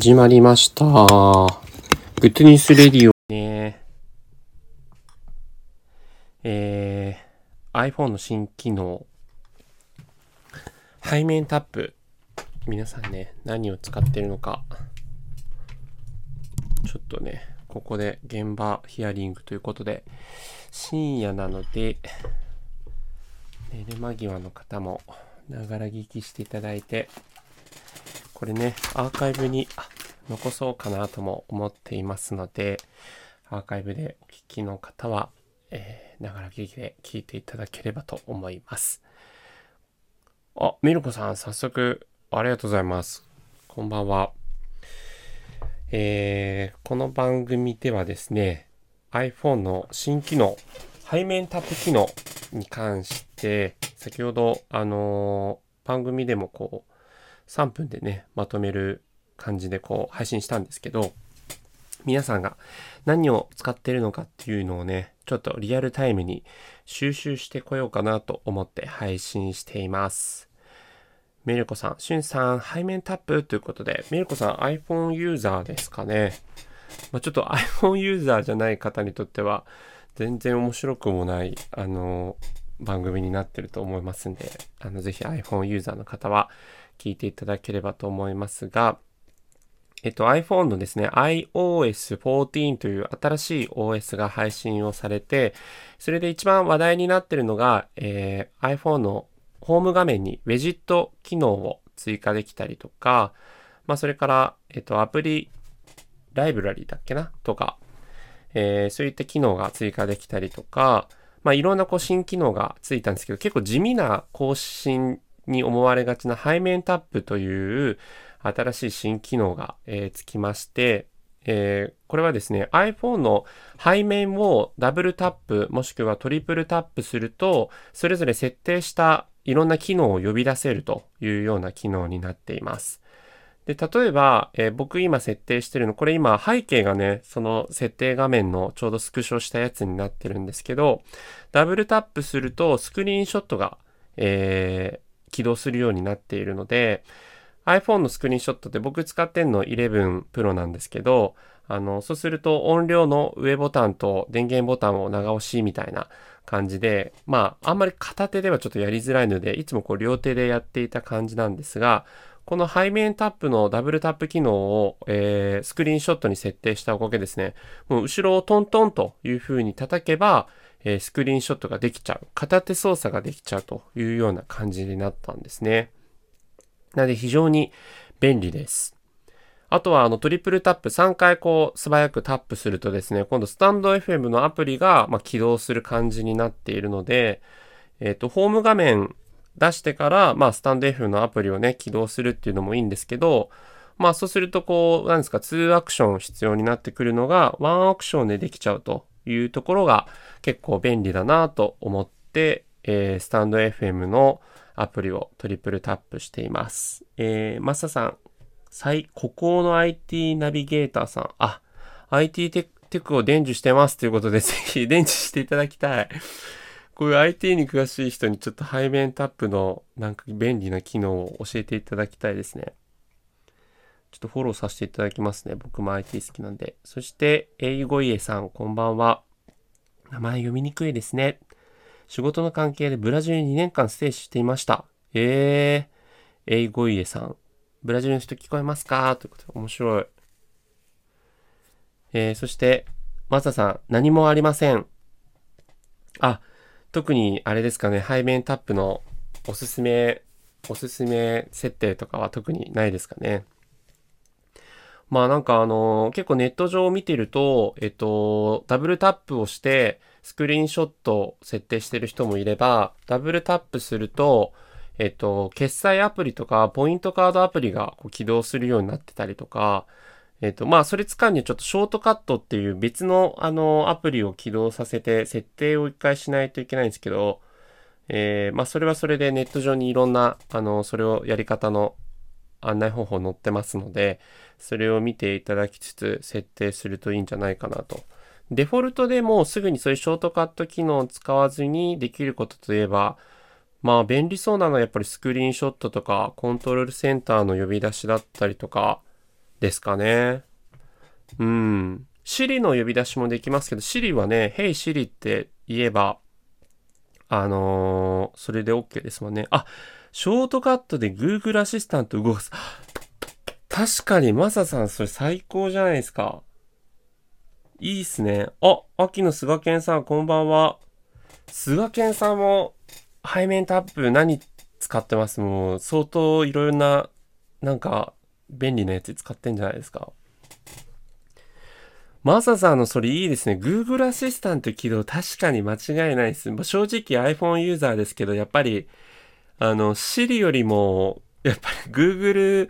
始まりました。 Good News Radio ね。えー、iPhone の新機能、背面タップ。皆さんね、何を使ってるのか。ちょっとね、ここで現場ヒアリングということで、深夜なので、寝る間際の方も、ながら聞きしていただいて、これね、アーカイブに残そうかなとも思っていますので、アーカイブでお聞きの方は、えー、ながら聞きで聞いていただければと思います。あ、ミルコさん、早速、ありがとうございます。こんばんは。えー、この番組ではですね、iPhone の新機能、背面タップ機能に関して、先ほど、あのー、番組でもこう、3分でね、まとめる感じでこう配信したんですけど、皆さんが何を使ってるのかっていうのをね、ちょっとリアルタイムに収集してこようかなと思って配信しています。メルコさん、シュンさん、背面タップということで、メルコさん iPhone ユーザーですかね。まあ、ちょっと iPhone ユーザーじゃない方にとっては、全然面白くもない、あの、番組になってると思いますんで、あの、ぜひ iPhone ユーザーの方は聞いていただければと思いますが、えっと iPhone のですね、iOS14 という新しい OS が配信をされて、それで一番話題になってるのが、えー、iPhone のホーム画面にウェジット機能を追加できたりとか、まあそれから、えっとアプリライブラリーだっけな？とか、えー、そういった機能が追加できたりとか、まあいろんなこう新機能がついたんですけど、結構地味な更新に思われがちな背面タップという新しい新機能が、えー、つきまして、えー、これはですね、iPhone の背面をダブルタップもしくはトリプルタップすると、それぞれ設定したいろんな機能を呼び出せるというような機能になっています。で、例えば、えー、僕今設定してるの、これ今背景がね、その設定画面のちょうどスクショしたやつになってるんですけど、ダブルタップするとスクリーンショットが、えー、起動するようになっているので、iPhone のスクリーンショットって僕使ってんの11 Pro なんですけど、あの、そうすると音量の上ボタンと電源ボタンを長押しみたいな感じで、まあ、あんまり片手ではちょっとやりづらいので、いつもこう両手でやっていた感じなんですが、この背面タップのダブルタップ機能を、えー、スクリーンショットに設定したおかげですね、もう後ろをトントンという風に叩けば、えー、スクリーンショットができちゃう。片手操作ができちゃうというような感じになったんですね。なので非常に便利です。あとはあのトリプルタップ3回こう素早くタップするとですね、今度スタンド FM のアプリがま起動する感じになっているので、えっ、ー、と、ホーム画面出してから、まあ、スタンド F のアプリをね、起動するっていうのもいいんですけど、まあ、そうするとこう、なんですか、2アクション必要になってくるのが、1アクションでできちゃうというところが結構便利だなと思って、えー、スタンド FM のアプリをトリプルタップしています。えー、マサさん、最、孤高の IT ナビゲーターさん、あ、IT テテクを伝授してますということで、ぜひ伝授していただきたい。こういう IT に詳しい人にちょっと背面タップのなんか便利な機能を教えていただきたいですね。ちょっとフォローさせていただきますね。僕も IT 好きなんで。そして、英語家さん、こんばんは。名前読みにくいですね。仕事の関係でブラジルに2年間ステイしていました。えー、英語家さん。ブラジルの人聞こえますか？ということで、面白い。えー、そして、マサさん、何もありません。あ、特にあれですかね、背面タップのおすすめ、おすすめ設定とかは特にないですかね。まあなんかあの、結構ネット上を見てると、えっと、ダブルタップをしてスクリーンショットを設定してる人もいれば、ダブルタップすると、えっと、決済アプリとかポイントカードアプリがこう起動するようになってたりとか、えっと、まあ、それ使うにはちょっとショートカットっていう別のあのアプリを起動させて設定を一回しないといけないんですけど、えー、まあ、それはそれでネット上にいろんな、あの、それをやり方の案内方法載ってますので、それを見ていただきつつ設定するといいんじゃないかなと。デフォルトでもすぐにそういうショートカット機能を使わずにできることといえば、まあ便利そうなのはやっぱりスクリーンショットとかコントロールセンターの呼び出しだったりとか、ですかね。うん。Siri の呼び出しもできますけど、Siri はね、Hey Siri って言えば、あのー、それで OK ですもんね。あ、ショートカットで Google アシスタント動かす。確かに、マサさん、それ最高じゃないですか。いいっすね。あ、秋の菅健さん、こんばんは。菅健さんも、背面タップ何使ってます？もう、相当いろいろな、なんか、便利なやつ使ってんじゃないですか。マサさんのそれいいですね。Google アシスタント起動確かに間違いないです。まあ、正直 iPhone ユーザーですけど、やっぱり、あの、Siri よりも、やっぱり Google、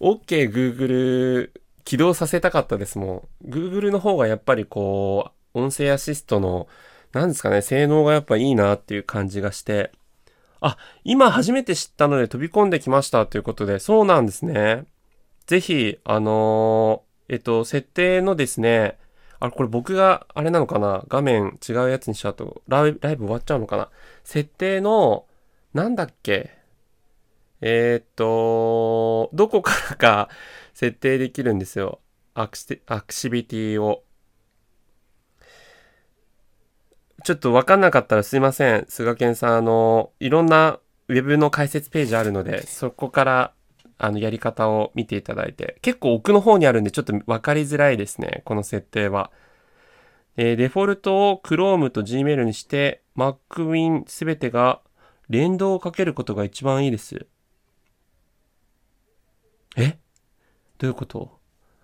OK Google 起動させたかったですもん。Google の方がやっぱりこう、音声アシストの、なんですかね、性能がやっぱいいなっていう感じがして、あ、今初めて知ったので飛び込んできましたということで、そうなんですね。ぜひ、あのー、えっと、設定のですね、あ、これ僕が、あれなのかな？画面違うやつにしちゃうとライブ、ライブ終わっちゃうのかな？設定の、なんだっけ？えー、っと、どこからか 設定できるんですよ。アクシアクシビティを。ちょっとわかんなかったらすいません。菅健さん、あの、いろんなウェブの解説ページあるので、そこからあのやり方を見ていただいて、結構奥の方にあるんでちょっと分かりづらいですね、この設定は。えー、デフォルトを Chrome と Gmail にして、MacWin すべてが連動をかけることが一番いいです。え？どういうこと？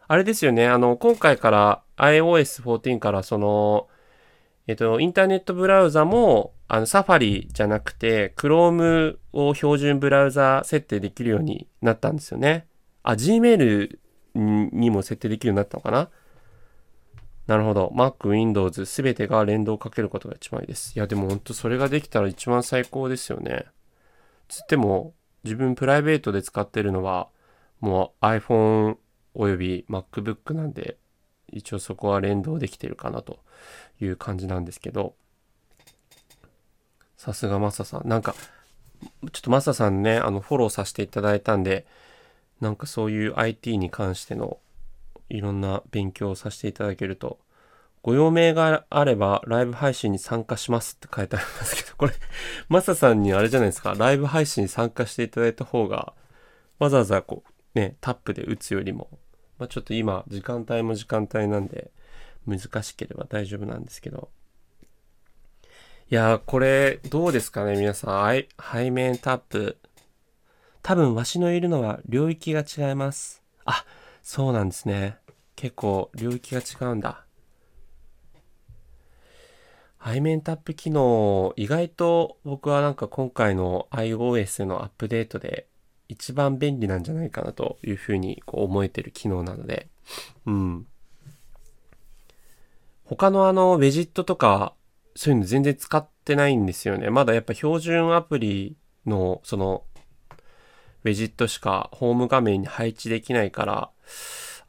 あれですよね、あの、今回から iOS14 からその、えっと、インターネットブラウザも、あの、サファリじゃなくて、Chrome を標準ブラウザ設定できるようになったんですよね。あ、Gmail にも設定できるようになったのかな？なるほど。Mac、Windows すべてが連動をかけることが一番いいです。いや、でも本当それができたら一番最高ですよね。つっても、自分プライベートで使ってるのは、もう iPhone および MacBook なんで、一応そこは連動できてるかなという感じなんですけど、さすがマサさん。なんか、ちょっとマサさんね、あの、フォローさせていただいたんで、なんかそういう IT に関してのいろんな勉強をさせていただけると、ご用命があればライブ配信に参加しますって書いてありますけど、これ、マサさんにあれじゃないですか、ライブ配信に参加していただいた方が、わざわざこう、ね、タップで打つよりも、まあ、ちょっと今、時間帯も時間帯なんで、難しければ大丈夫なんですけど、いやこれ、どうですかね、皆さん。背面タップ。多分、わしのいるのは領域が違います。あ、そうなんですね。結構、領域が違うんだ。背面タップ機能、意外と僕はなんか今回の iOS のアップデートで一番便利なんじゃないかなというふうにこう思えてる機能なので、うん。他のあの、ウェジットとかそういうの全然使ってないんですよね。まだやっぱ標準アプリのそのウェジットしかホーム画面に配置できないから、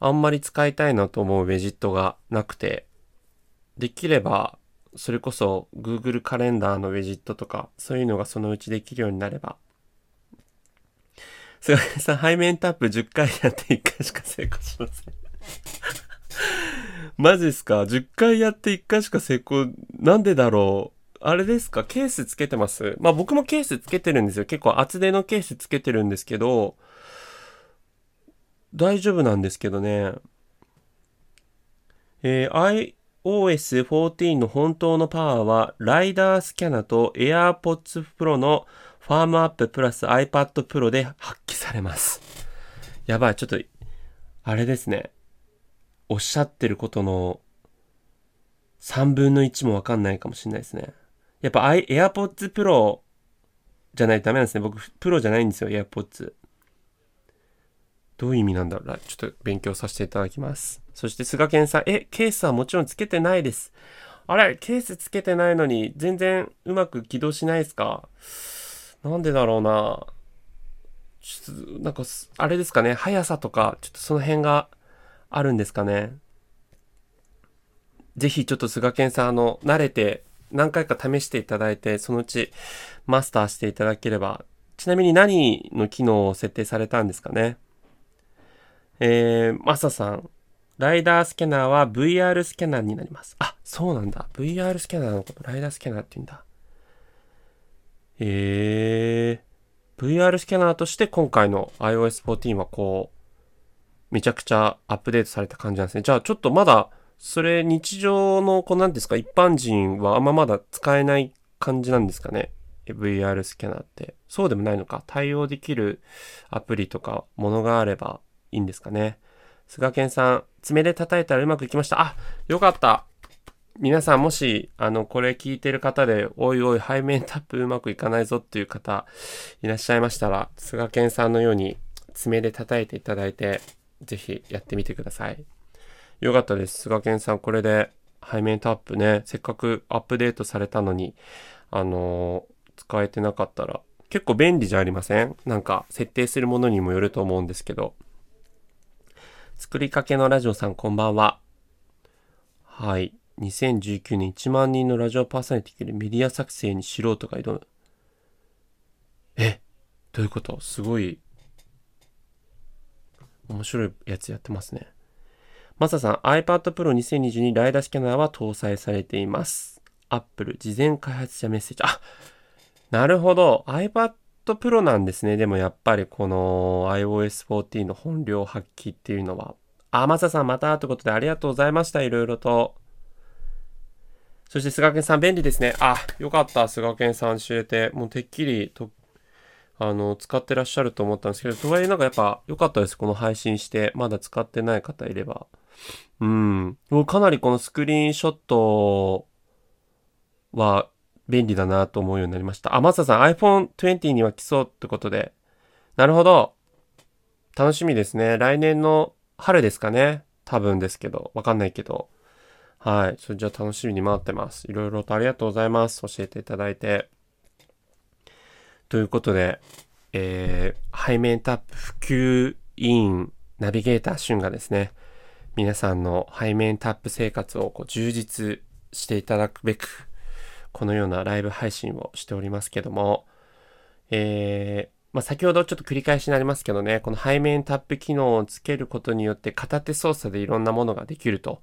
あんまり使いたいなと思うウェジットがなくて、できれば、それこそ Google カレンダーのウェジットとか、そういうのがそのうちできるようになれば。菅井さん、背面タップ10回やって1回しか成功しませんマジっすか ?10 回やって1回しか成功、なんでだろう？あれですか？ケースつけてます？まあ僕もケースつけてるんですよ。結構厚手のケースつけてるんですけど、大丈夫なんですけどね。えー、iOS14 の本当のパワーは、ライダースキャナと AirPods Pro のファームアッププラス iPad Pro で発揮されます。やばい、ちょっと、あれですね。おっしゃってることの3分の1もわかんないかもしれないですね。やっぱ AirPods Pro じゃないとダメなんですね。僕、プロじゃないんですよ、AirPods。どういう意味なんだろうなちょっと勉強させていただきます。そして、菅健さん、え、ケースはもちろんつけてないです。あれ、ケースつけてないのに、全然うまく起動しないですかなんでだろうなちょっと、なんか、あれですかね、速さとか、ちょっとその辺があるんですかね。ぜひちょっと菅健さん、あの、慣れて何回か試していただいて、そのうちマスターしていただければ。ちなみに何の機能を設定されたんですかねえー、マサさん。ライダースキャナーは VR スキャナーになります。あ、そうなんだ。VR スキャナーのことライダースキャナーって言うんだ。えー、VR スキャナーとして今回の iOS14 はこう、めちゃくちゃアップデートされた感じなんですね。じゃあちょっとまだ、それ日常の、こうなんですか、一般人はあんままだ使えない感じなんですかね。VR スキャナーって。そうでもないのか。対応できるアプリとかものがあればいいんですかね。菅健さん、爪で叩いたらうまくいきました。あ、よかった。皆さんもし、あの、これ聞いてる方で、おいおい、背面タップうまくいかないぞっていう方いらっしゃいましたら、菅健さんのように爪で叩いていただいて、ぜひやってみてください。よかったです。菅健さん、これで背面タップね、せっかくアップデートされたのに、あのー、使えてなかったら、結構便利じゃありません？なんか、設定するものにもよると思うんですけど。作りかけのラジオさんこんばんは。はい。2019年1万人のラジオパーソナリティでメディア作成に素人が挑む。え？どういうこと？すごい、面白いやつやってますね。マサさん、iPad Pro 2022ライダースキャナーは搭載されています。Apple 事前開発者メッセージ。あなるほど。iPad Pro なんですね。でもやっぱりこの iOS14 の本領発揮っていうのは。あ、マサさんまたということでありがとうございました。いろいろと。そして菅健さん便利ですね。あ、よかった。菅健さん教えて。もうてっきりと、あの、使ってらっしゃると思ったんですけど、とはいえなんかやっぱ良かったです。この配信して。まだ使ってない方いれば。うん。かなりこのスクリーンショットは便利だなと思うようになりました。あ、マサさん iPhone 20には来そうってことで。なるほど。楽しみですね。来年の春ですかね。多分ですけど。わかんないけど。はい。それじゃあ楽しみに待ってます。いろいろとありがとうございます。教えていただいて。ということで、えー、背面タップ普及委員ナビゲーター春がですね、皆さんの背面タップ生活をこう充実していただくべく、このようなライブ配信をしておりますけども、えー、まあ、先ほどちょっと繰り返しになりますけどね、この背面タップ機能をつけることによって片手操作でいろんなものができると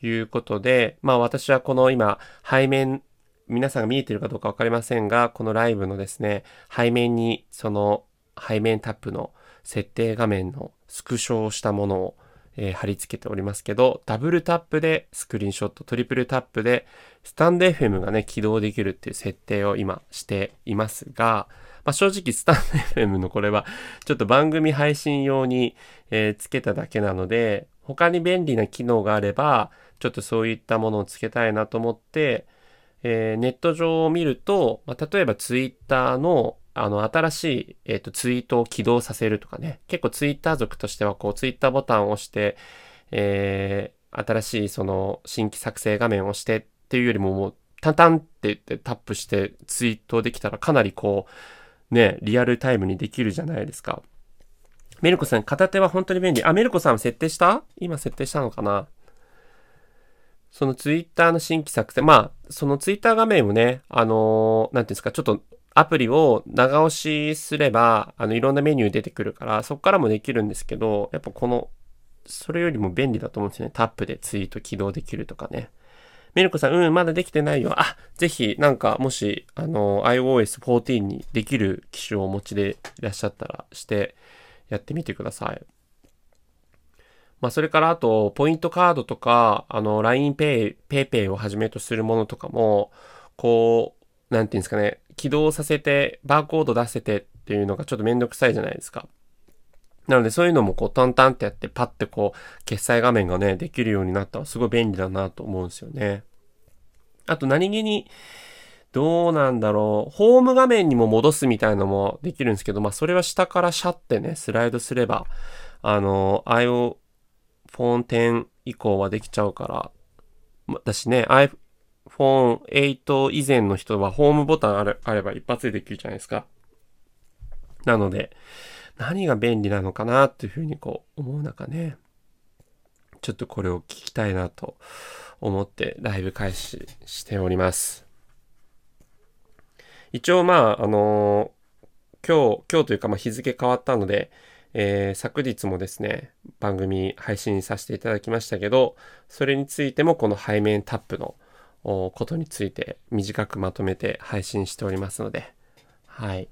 いうことで、まあ私はこの今背面、皆さんが見えてるかどうかわかりませんが、このライブのですね、背面にその背面タップの設定画面のスクショをしたものをえー、貼り付けておりますけど、ダブルタップでスクリーンショット、トリプルタップでスタンド FM がね、起動できるっていう設定を今していますが、まあ、正直スタンド FM のこれはちょっと番組配信用に、えー、つけただけなので、他に便利な機能があれば、ちょっとそういったものをつけたいなと思って、えー、ネット上を見ると、まあ、例えば Twitter のあの、新しい、えっ、ー、と、ツイートを起動させるとかね。結構ツイッター族としては、こう、ツイッターボタンを押して、えー、新しい、その、新規作成画面を押してっていうよりも、もう、タンタンって言ってタップしてツイートできたら、かなりこう、ね、リアルタイムにできるじゃないですか。メルコさん、片手は本当に便利。あ、メルコさん設定した？今設定したのかな？そのツイッターの新規作成、まあ、そのツイッター画面をね、あのー、なんていうんですか、ちょっとアプリを長押しすれば、あの、いろんなメニュー出てくるから、そこからもできるんですけど、やっぱこの、それよりも便利だと思うんですよね。タップでツイート起動できるとかね。メルコさん、うん、まだできてないよ。あ、ぜひ、なんか、もし、あの、iOS14 にできる機種をお持ちでいらっしゃったら、してやってみてください。まあ、それからあと、ポイントカードとか、あの、LINEPay、PayPay をはじめとするものとかも、こう、なんていうんですかね、起動させて、バーコード出せてっていうのがちょっとめんどくさいじゃないですか。なのでそういうのもこうタンタンってやってパッてこう決済画面がね、できるようになったらすごい便利だなと思うんですよね。あと何気に、どうなんだろう。ホーム画面にも戻すみたいなのもできるんですけど、まあそれは下からシャってね、スライドすれば、あの、IO iPhone 10以降はできちゃうから、私ね、iPhone 8以前の人はホームボタンあれあれば一発でできるじゃないですか。なので、何が便利なのかなっていうふうにこう思う中ね、ちょっとこれを聞きたいなと思ってライブ開始しております。一応まあ、あのー、今日、今日というかまあ日付変わったので、えー、昨日もですね、番組配信させていただきましたけど、それについてもこの背面タップのことについて短くまとめて配信しておりますので、はい。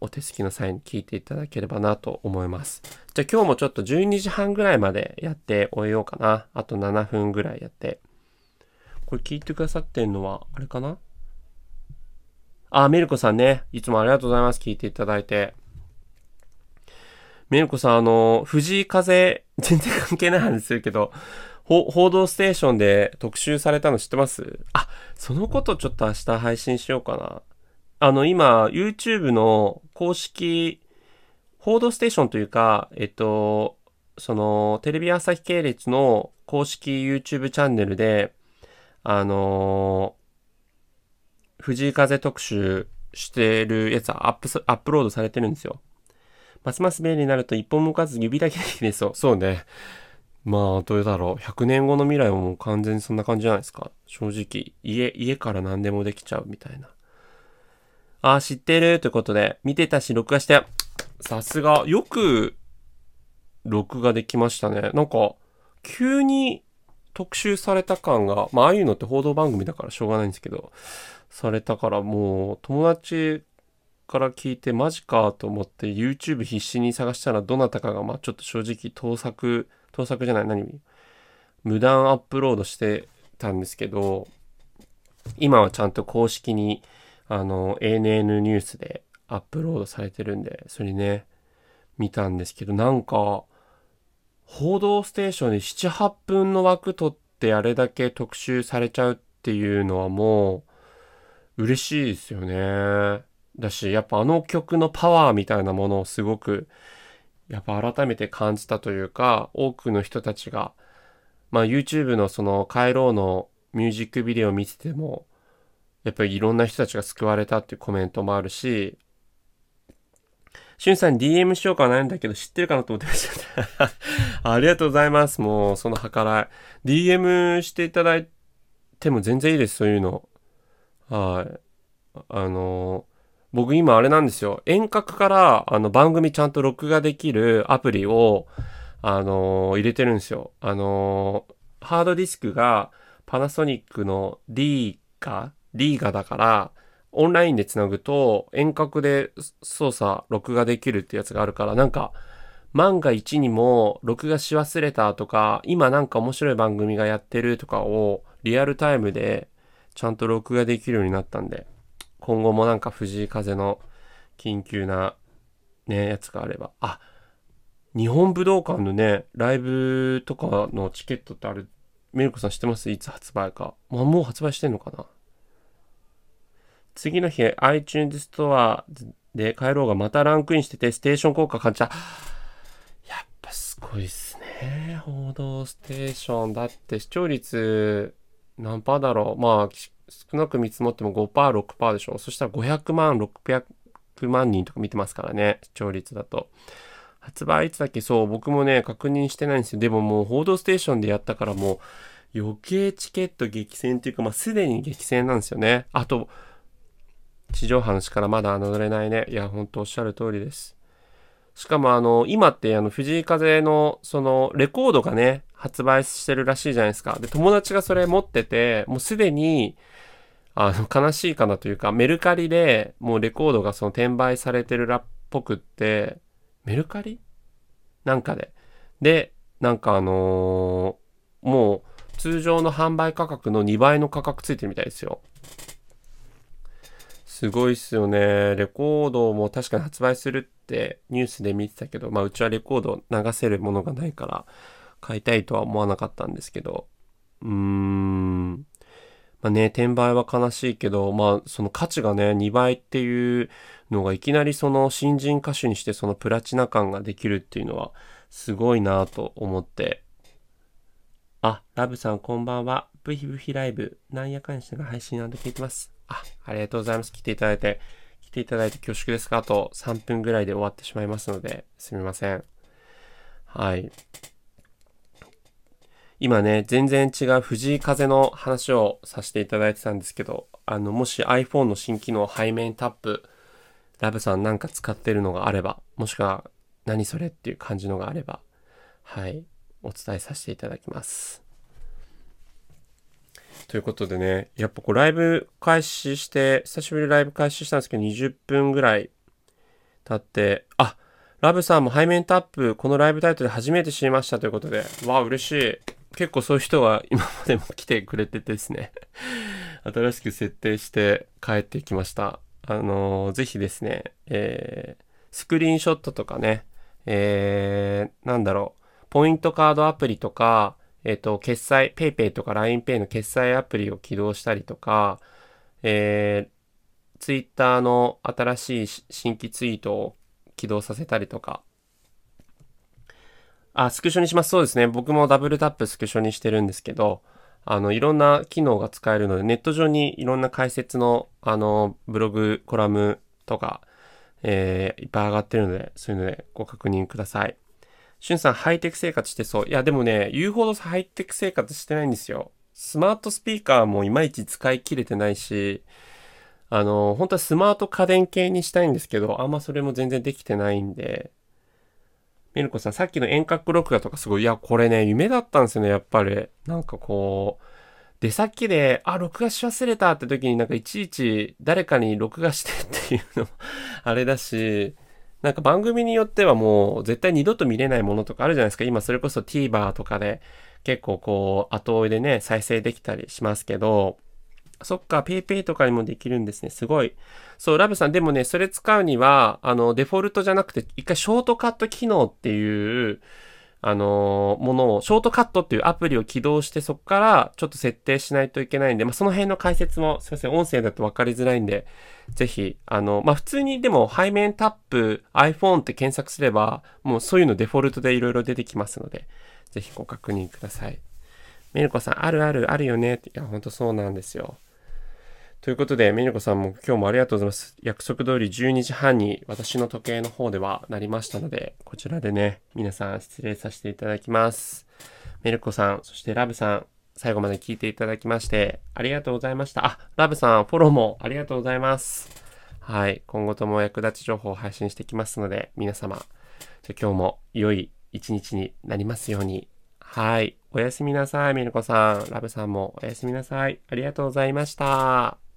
お手すきの際に聞いていただければなと思います。じゃあ今日もちょっと12時半ぐらいまでやって終えようかな。あと7分ぐらいやって。これ聞いてくださってんのは、あれかな？あ、メルコさんね。いつもありがとうございます。聞いていただいて。メルコさん、あの、藤井風、全然関係ない話するけど、報道ステーションで特集されたの知ってます？あ、そのことちょっと明日配信しようかな。あの、今、YouTube の公式、報道ステーションというか、えっと、その、テレビ朝日系列の公式 YouTube チャンネルで、あのー、藤井風特集してるやつはアップ、アップロードされてるんですよ。ますます便利になると一本もかず指だけでいいですよ。そうね。まあ、どうだろう。100年後の未来ももう完全にそんな感じじゃないですか。正直。家、家から何でもできちゃうみたいな。ああ、知ってるということで、見てたし、録画して、さすが、よく、録画できましたね。なんか、急に特集された感が、まあ、ああいうのって報道番組だからしょうがないんですけど、されたからもう、友達から聞いてマジかと思って YouTube 必死に探したらどなたかが、まあちょっと正直盗作、盗作じゃない、何？無断アップロードしてたんですけど、今はちゃんと公式にあの、ANN ニュースでアップロードされてるんで、それね、見たんですけど、なんか、報道ステーションで7、8分の枠取ってあれだけ特集されちゃうっていうのはもう、嬉しいですよね。だし、やっぱあの曲のパワーみたいなものをすごく、やっぱ改めて感じたというか、多くの人たちが、まあ YouTube のその帰ろうのミュージックビデオを見てても、やっぱりいろんな人たちが救われたっていうコメントもあるし、しゅんさん DM しようか悩んだけど知ってるかなと思ってました。ありがとうございます。もうその計らい。DM していただいても全然いいです、そういうの。はい。あの僕今あれなんですよ。遠隔からあの番組ちゃんと録画できるアプリを、あの入れてるんですよ。あのハードディスクがパナソニックの D かリーガだから、オンラインでつなぐと遠隔で操作、録画できるってやつがあるから、なんか、万が一にも録画し忘れたとか、今なんか面白い番組がやってるとかをリアルタイムでちゃんと録画できるようになったんで、今後もなんか藤井風の緊急なね、やつがあれば。あ、日本武道館のね、ライブとかのチケットってある、メルコさん知ってます？いつ発売か。まあ、もう発売してんのかな？次の日 iTunes ストアで帰ろうがまたランクインしててステーション効果感じた。やっぱすごいっすね。報道ステーション。だって視聴率何パーだろう？まあ少なく見積もっても5%、6%でしょ。そしたら500万、600万人とか見てますからね。視聴率だと。発売いつだっけ？そう、僕もね、確認してないんですよ。でももう報道ステーションでやったからもう余計チケット激戦っていうか、まあすでに激戦なんですよね。あと、地上波の力まだ乗れないね。いや、ほんとおっしゃる通りです。しかもあの、今ってあの、藤井風のその、レコードがね、発売してるらしいじゃないですか。で、友達がそれ持ってて、もうすでに、あの、悲しいかなというか、メルカリでもうレコードがその転売されてるらっぽくって、メルカリ？なんかで。で、なんかあのー、もう通常の販売価格の2倍の価格ついてるみたいですよ。すごいっすよね。レコードも確かに発売するってニュースで見てたけど、まあうちはレコード流せるものがないから買いたいとは思わなかったんですけど、うーん。まあね、転売は悲しいけど、まあその価値がね、2倍っていうのがいきなりその新人歌手にしてそのプラチナ感ができるっていうのはすごいなと思って。あ、ラブさんこんばんは。ブヒブヒライブ、なんやかんやしが配信なんで聞いてます。あ、ありがとうございます。来ていただいて、来ていただいて恐縮ですが、あと3分ぐらいで終わってしまいますので、すみません。はい。今ね、全然違う藤井風の話をさせていただいてたんですけど、あの、もし iPhone の新機能背面タップ、ラブさんなんか使ってるのがあれば、もしくは何それっていう感じのがあれば、はい、お伝えさせていただきます。ということでね、やっぱこうライブ開始して、久しぶりにライブ開始したんですけど、20分ぐらい経って、あラブさんも背面タップ、このライブタイトル初めて知りましたということで、わあ、嬉しい。結構そういう人が今までも来てくれててですね 新しく設定して帰ってきました。あのー、ぜひですね、えー、スクリーンショットとかね、えー、なんだろう、ポイントカードアプリとか、えっ、ー、と、決済、PayPay とか LINEPay の決済アプリを起動したりとか、えー、Twitter の新しい新規ツイートを起動させたりとか、あ、スクショにします。そうですね。僕もダブルタップスクショにしてるんですけど、あの、いろんな機能が使えるので、ネット上にいろんな解説の、あの、ブログ、コラムとか、えー、いっぱい上がってるので、そういうのでご確認ください。しゅんさん、ハイテク生活してそう。いや、でもね、言うほどハイテク生活してないんですよ。スマートスピーカーもいまいち使い切れてないし、あの、本当はスマート家電系にしたいんですけど、あんまそれも全然できてないんで、ミルコさん、さっきの遠隔録画とかすごい、いや、これね、夢だったんですよね、やっぱり。なんかこう、出先で、あ、録画し忘れたって時になんかいちいち誰かに録画してっていうのも あれだし、なんか番組によってはもう絶対二度と見れないものとかあるじゃないですか。今それこそ TVer とかで結構こう後追いでね、再生できたりしますけど、そっか、PayPay とかにもできるんですね。すごい。そう、ラブさん、でもね、それ使うには、あの、デフォルトじゃなくて、一回ショートカット機能っていう、あのものを、ショートカットっていうアプリを起動して、そこからちょっと設定しないといけないんで、まあ、その辺の解説も、すいません、音声だと分かりづらいんで、ぜひ、あの、まあ、普通にでも背面タップ iPhone って検索すれば、もうそういうのデフォルトでいろいろ出てきますので、ぜひご確認ください。メルコさん、あるある、あるよねって。いや、ほんとそうなんですよ。ということで、メニコさんも今日もありがとうございます。約束通り12時半に私の時計の方ではなりましたので、こちらでね、皆さん失礼させていただきます。メルコさん、そしてラブさん、最後まで聞いていただきまして、ありがとうございました。あ、ラブさん、フォローもありがとうございます。はい。今後とも役立ち情報を配信してきますので、皆様、じゃ今日も良い一日になりますように。はい。おやすみなさい、ミルコさん。ラブさんもおやすみなさい。ありがとうございました。